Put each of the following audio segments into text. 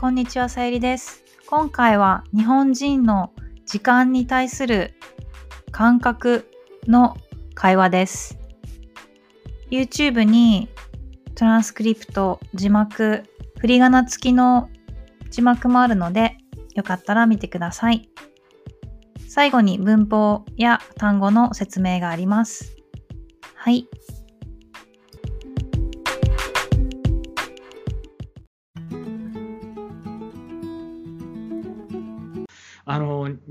こんにちは、さゆりです。今回は日本人の時間に対する感覚の会話です。YouTube にトランスクリプト、字幕、振り仮名付きの字幕もあるので、よかったら見てください。最後に文法や単語の説明があります。はい。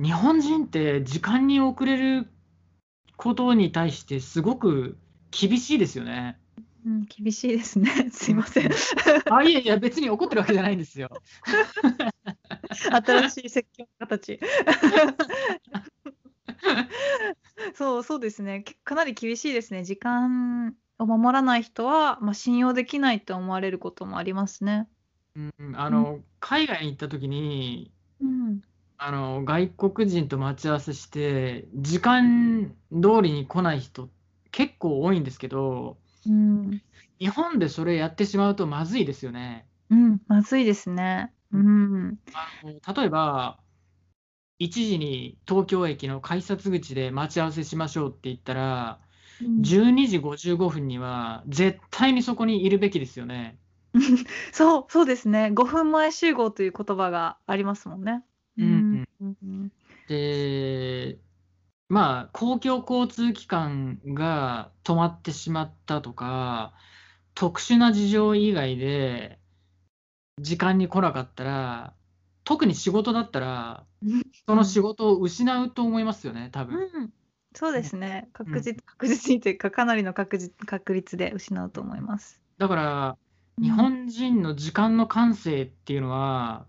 日本人って時間に遅れることに対してすごく厳しいですよね。うん、厳しいですね。すいません。あいやいや別に怒ってるわけじゃないんですよ。新しい説教の形。そうそうですね。けかなり厳しいですね。時間を守らない人は、まあ、信用できないと思われることもありますね。うん、あの海外に行った時にうん。あの外国人と待ち合わせして時間通りに来ない人結構多いんですけどうん。日本でそれやってしまうとまずいですよね。うん。まずいですね。うん。あの例えば1時に東京駅の改札口で待ち合わせしましょうって言ったらうん12時55分には絶対にそこにいるべきですよね。そう、そうですね。5分前集合という言葉がありますもんね。うんうん。うんでまあ公共交通機関が止まってしまったとか特殊な事情以外で時間に来なかったら特に仕事だったらうんその仕事を失うと思いますよね多分。うん、そうですね。確実、確実にというか、かなりの確実確率で失うと思います。だから日本人の時間の感性っていうのは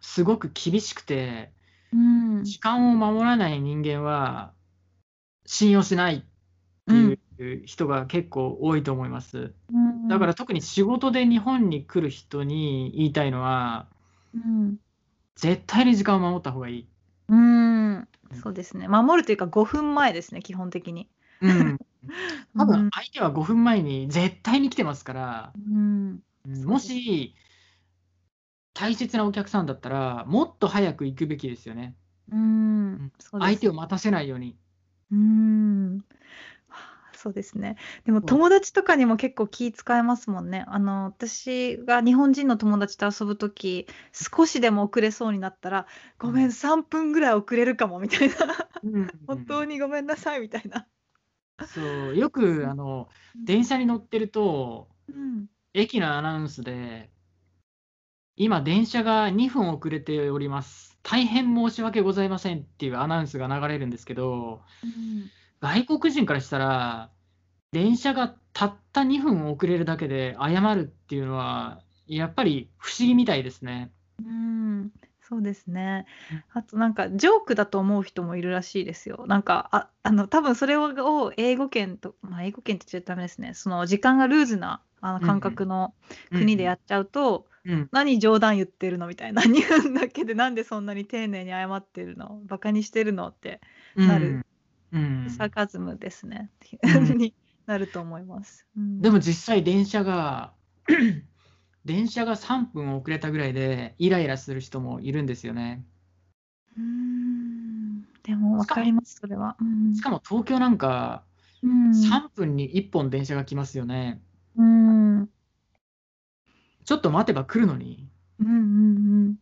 すごく厳しくてうん、時間を守らない人間は信用しないっていう人が結構多いと思います。うん、だから特に仕事で日本に来る人に言いたいのはうん、絶対に時間を守った方がいい。うん、そうですね。守るというか、5分前ですね、基本的に。うん、多 うん。分相手は5分前に絶対に来てますから、うん、うん。もし大切なお客さんだったらもっと早く行くべきですよね。うん、そうです相手を待たせないように。うん。はあそうですね。でも友達とかにも結構気遣えますもんね。あの、私が日本人の友達と遊ぶとき、少しでも遅れそうになったら、ごめん、3分ぐらい遅れるかも、みたいな。本当にごめんなさい、みたいな。そうよくあの電車に乗ってるとうん。駅のアナウンスで今電車が2分遅れております大変申し訳ございませんっていうアナウンスが流れるんですけどうん外国人からしたら電車がたった2分遅れるだけで謝るっていうのはやっぱり不思議みたいですね。うん、そうですねうん。あとなんかジョークだと思う人もいるらしいですよ。なんかああの多分それを英語圏と、まあ、英語圏って言っちゃダメですね。その時間がルーズなあの感覚の国でやっちゃうと、うん何冗談言ってるの？みたいな。2分だけでなんでそんなに丁寧に謝ってるのバカにしてるの？ってうん。なる。うん。サーカズムですね、うん。になると思います。うん。でも実際電車が 電車が3分遅れたぐらいでイライラする人もいるんですよね。うーん。でも分かりますそれは。うん。しかも東京なんかうん。3分に1本電車が来ますよね。うんちょっと待てば来るのに。うんうんうん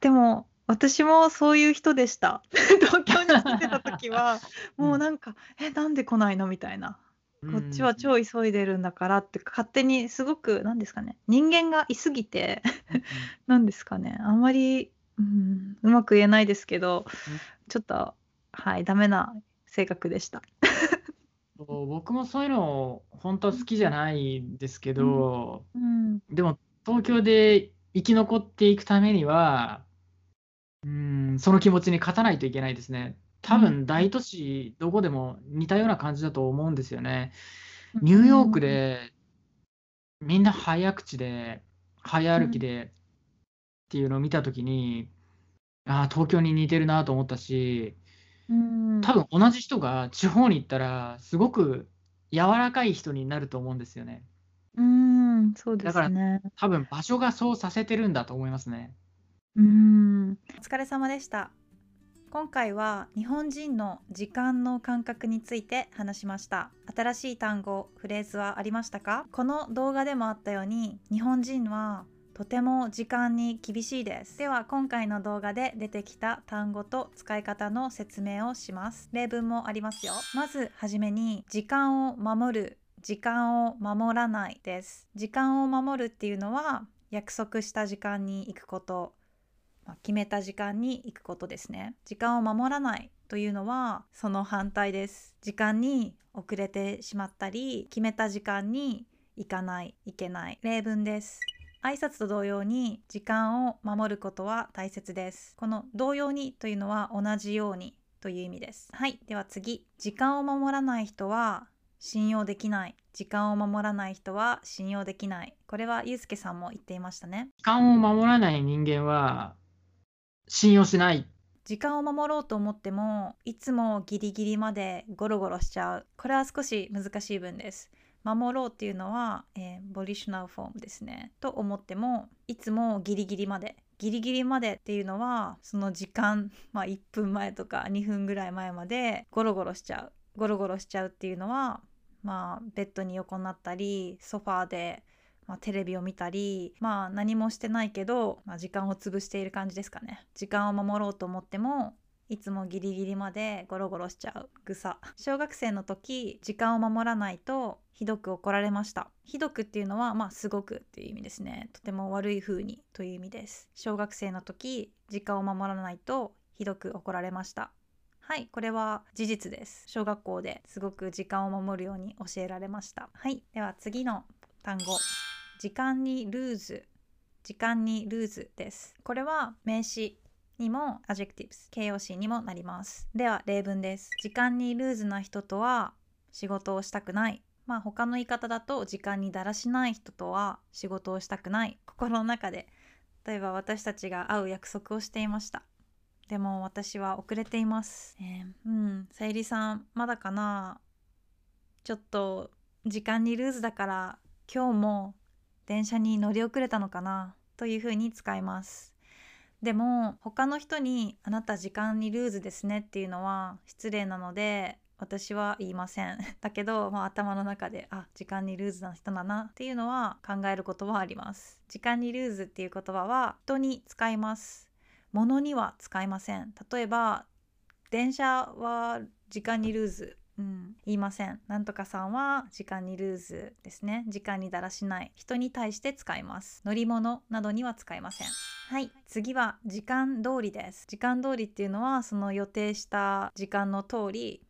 でも私もそういう人でした。東京に住んでた時はもうなんか「えなんで来ないの?」みたいな。こっちは超急いでるんだからって勝手にすごく何ですかね人間がいすぎて何ですかねあんまり、うん、うまく言えないですけどちょっとはいダメな性格でした。そう僕もそういうの本当は好きじゃないんですけど、うんでも東京で生き残っていくためには、うん、その気持ちに勝たないといけないですね。多分大都市どこでも似たような感じだと思うんですよね。ニューヨークでみんな早口で早歩きでっていうのを見たときに、ああ、東京に似てるなと思ったし、うん多分同じ人が地方に行ったらすごく柔らかい人になると思うんですよね。うんそうでだからすね。多分場所がそうさせてるんだと思いますね。うーん。お疲れ様でした。今回は日本人の時間の感覚について話しました。新しい単語、フレーズはありましたか？この動画でもあったように、日本人はとても時間に厳しいです。では今回の動画で出てきた単語と使い方の説明をします。例文もありますよ。まずはじめに時間を守る、時間を守らないです。時間を守るっていうのは約束した時間に行くこと、決めた時間に行くことですね。時間を守らないというのはその反対です。時間に遅れてしまったり、決めた時間に行かない、行けない。例文です。挨拶と同様に時間を守ることは大切です。この同様にというのは同じようにという意味です。はい、では次。時間を守らない人は信用できない。時間を守らない人は信用できない。これはゆうすけさんも言っていましたね。時間を守らない人間は信用しない。時間を守ろうと思ってもいつもギリギリまでゴロゴロしちゃうこれは少し難しい文です守ろうっていうのは、えー、ボリショナルフォームですね。と思ってもいつもギリギリまでギリギリまでっていうのはその時間、まあ、1分前とか2分ぐらい前までゴロゴロしちゃうゴロゴロしちゃうっていうのはまあベッドに横になったりソファーでまあ、テレビを見たりまあ何もしてないけど、まあ、時間を潰している感じですかね。時間を守ろうと思ってもいつもギリギリまでゴロゴロしちゃう草小学生の時時間を守らないとひどく怒られました。ひどくっていうのはまあすごくっていう意味ですね。とても悪い風にという意味です。小学生の時時間を守らないとひどく怒られました。はい、これは事実です。小学校ですごく時間を守るように教えられました。はい、では次の単語。時間にルーズ。時間にルーズです。これは名詞。にも adjectives 形容詞にもなります。では例文です。時間にルーズな人とは仕事をしたくない。まあ他の言い方だと時間にだらしない人とは仕事をしたくない。心の中で。例えば私たちが会う約束をしていました。でも私は遅れています、えーうん。さゆりさんまだかな？ちょっと時間にルーズだから今日も電車に乗り遅れたのかな？というふうに使います。でも他の人に「あなた時間にルーズですね」っていうのは失礼なので私は言いません だけど、まあ、頭の中であ時間にルーズな人だなっていうのは考えることはあります時間にルーズっていう言葉は人に使います物には使いません例えば電車は時間にルーズうん、言いません。なんとかさんは時間にルーズですね。時間にだらしない。人に対して使います。乗り物などには使いません。はい。次は時間通りです。時間通りっていうのはその予定した時間の通り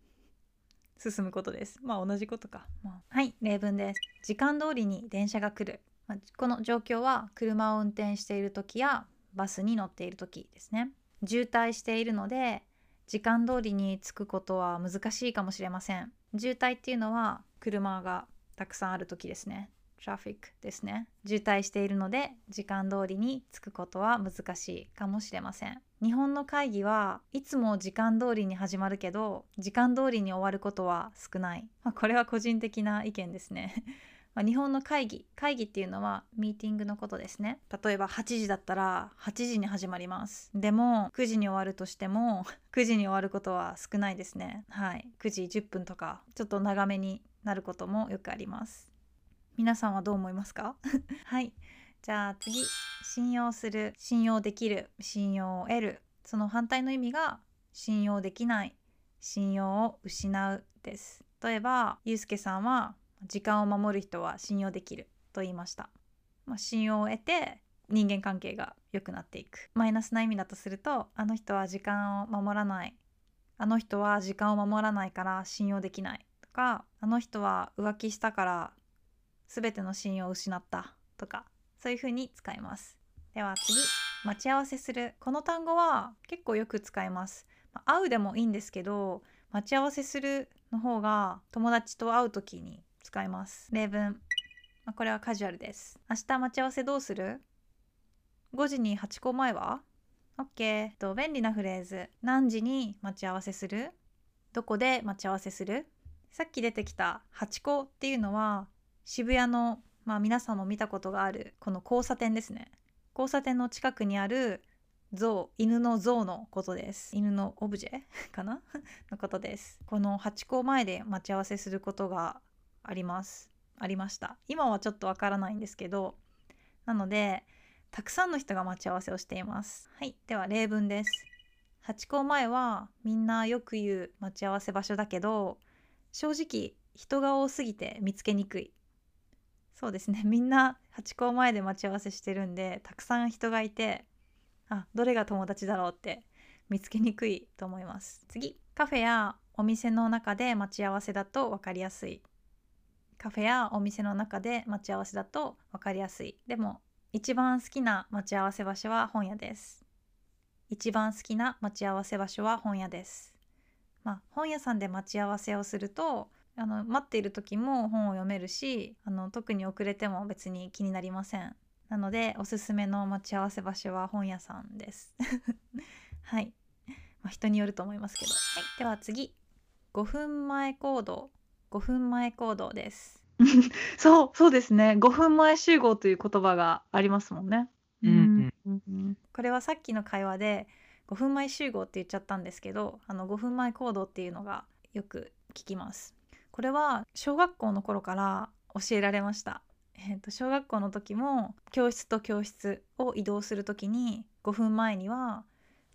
進むことです。まあ同じことか。まあ、はい。例文です。時間通りに電車が来る。まあこの状況は車を運転している時やバスに乗っている時ですね。渋滞しているので時間通りに着くことは難しいかもしれません渋滞っていうのは車がたくさんある時ですねトラフィックですね。渋滞しているので時間通りに着くことは難しいかもしれません。日本の会議はいつも時間通りに始まるけど時間通りに終わることは少ない、まあ、これは個人的な意見ですね。ま、日本の会議会議っていうのはミーティングのことですね。例えば8時だったら8時に始まります。でも9時に終わるとしても 9時に終わることは少ないですね。はい。9時10分とかちょっと長めになることもよくあります。皆さんはどう思いますか？はい。じゃあ次信用する信用できる信用を得る。その反対の意味が信用できない信用を失うです。例えばゆうすけさんは時間を守る人は信用できると言いました、まあ、信用を得て人間関係が良くなっていく。マイナスな意味だとするとあの人は時間を守らない。あの人は時間を守らないから信用できないとかあの人は浮気したから全ての信用を失ったとかそういうふうに使います。では次待ち合わせする。この単語は結構よく使います、まあ、会うでもいいんですけど待ち合わせするの方が友達と会う時に使います。例文、まあ、これはカジュアルです。明日待ち合わせどうする？5時に8個前は ?OK と便利なフレーズ。何時に待ち合わせする？どこで待ち合わせする？さっき出てきた8個っていうのは渋谷のまあ皆さんも見たことがあるこの交差点ですね。交差点の近くにある像犬の像のことです。犬のオブジェ かな？のことです。このハチ公前で待ち合わせすることがあります。ありました。今はちょっとわからないんですけどなのでたくさんの人が待ち合わせをしています。はい。では例文です。ハチ公前はみんなよく言う待ち合わせ場所だけど正直人が多すぎて見つけにくい。そうですね。みんなハチ公前で待ち合わせしてるんでたくさん人がいてあどれが友達だろうって見つけにくいと思います。次。カフェやお店の中で待ち合わせだと分かりやすい。カフェやお店の中で待ち合わせだと分かりやすい。でも一番好きな待ち合わせ場所は本屋です。一番好きな待ち合わせ場所は本屋です。まあ本屋さんで待ち合わせをするとあの待っている時も本を読めるしあの特に遅れても別に気になりません。なのでおすすめの待ち合わせ場所は本屋さんです。はい、まあ、人によると思いますけど。はい。では次。5分前行動。5分前行動です。そうそうですね。5分前集合という言葉がありますもんね。うん、うん。うん、これはさっきの会話で5分前集合って言っちゃったんですけどあの5分前行動っていうのがよく聞きますこれは小学校の頃から教えられました。えー、と小学校の時も教室と教室を移動する時に5分前には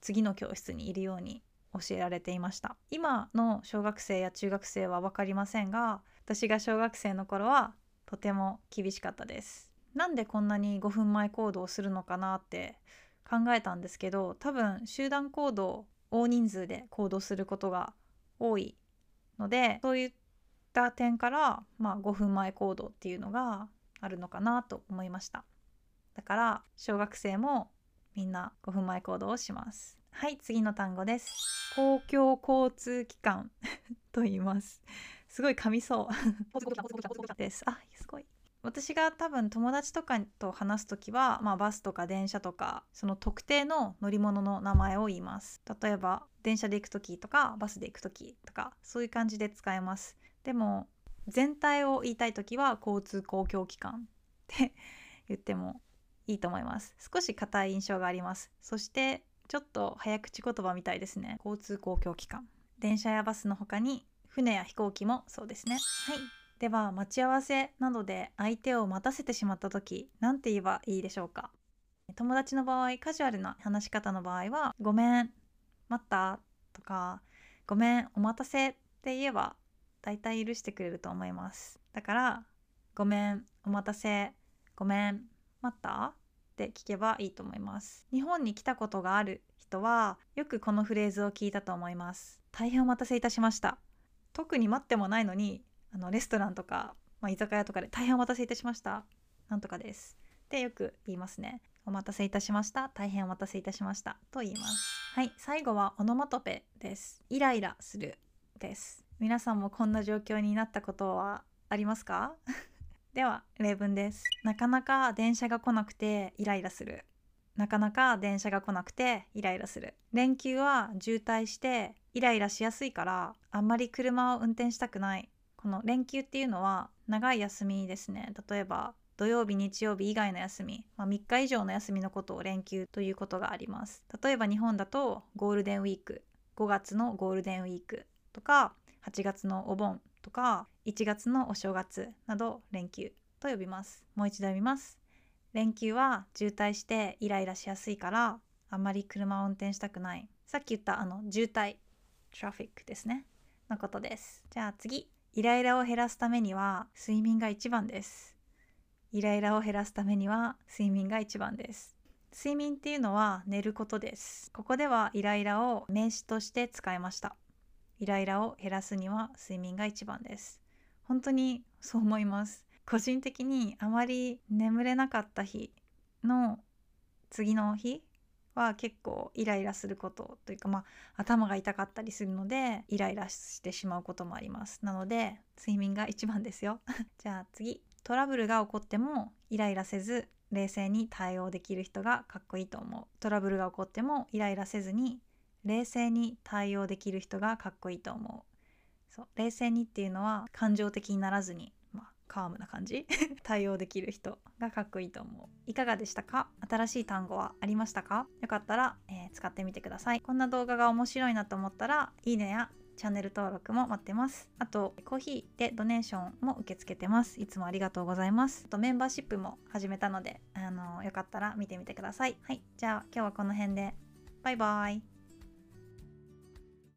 次の教室にいるように教えられていました。今の小学生や中学生は分かりませんが私が小学生の頃はとても厳しかったです。なんでこんなに5分前行動をするのかなって考えたんですけど多分集団行動大人数で行動することが多いのでそういった点から、まあ、5分前行動っていうのがあるのかなと思いました。だから小学生もみんな5分前行動をします。はい次の単語です。公共交通機関 と言います。すごい噛みそう。です。あすごい。私が多分友達とかと話す時は、まあ、バスとか電車とかその特定の乗り物の名前を言います。例えば電車で行く時とかバスで行く時とかそういう感じで使えます。でも全体を言いたい時は交通公共機関って言ってもいいと思います。少し硬い印象があります。そしてちょっと早口言葉みたいですね。交通公共機関。電車やバスの他に船や飛行機もそうですね。はい。では待ち合わせなどで相手を待たせてしまった時何て言えばいいでしょうか。友達の場合カジュアルな話し方の場合は「ごめん待った」とか「ごめんお待たせ」って言えば大体許してくれると思います。だからごめんお待たせごめん待った？って聞けばいいと思います。日本に来たことがある人はよくこのフレーズを聞いたと思います。大変お待たせいたしました。特に待ってもないのにあのレストランとか、まあ、居酒屋とかで大変お待たせいたしました。なんとかです。ってよく言いますね。お待たせいたしました。大変お待たせいたしました。と言います。はい最後はオノマトペです。イライラするです。皆さんもこんな状況になったことはありますか？では例文です。なかなか電車が来なくてイライラする。なかなか電車が来なくてイライラする。連休は渋滞してイライラしやすいからあんまり車を運転したくない。この連休っていうのは長い休みですね。例えば土曜日日曜日以外の休み、まあ、3日以上の休みのことを連休ということがあります。例えば日本だとゴールデンウィーク5月のゴールデンウィークとか8月のお盆とか1月のお正月など連休と呼びます。もう一度読みます連休は渋滞してイライラしやすいからあんまり車を運転したくない。さっき言ったあの渋滞トラフィックですね。のことです。じゃあ次。イライラを減らすためには睡眠が一番です。イライラを減らすためには睡眠が一番です。睡眠っていうのは寝ることです。ここではイライラを名詞として使いました。イライラを減らすには睡眠が一番です。本当にそう思います。個人的にあまり眠れなかった日の次の日は結構イライラすることというかまあ頭が痛かったりするのでイライラしてしまうこともあります。なので睡眠が一番ですよ。じゃあ次。トラブルが起こってもイライラせず冷静に対応できる人がかっこいいと思う。トラブルが起こってもイライラせずに冷静に対応できる人がかっこいいと思うそう冷静にっていうのは感情的にならずに、まあ、カームな感じ？対応できる人がかっこいいと思ういかがでしたか？新しい単語はありましたか？よかったら、えー、使ってみてくださいこんな動画が面白いなと思ったらいいねやチャンネル登録も待ってます。あと、コーヒーでドネーションも受け付けてます。いつもありがとうございます。あと、メンバーシップも始めたので、あの、よかったら見てみてください。はい。じゃあ、今日はこの辺で。バイバイ。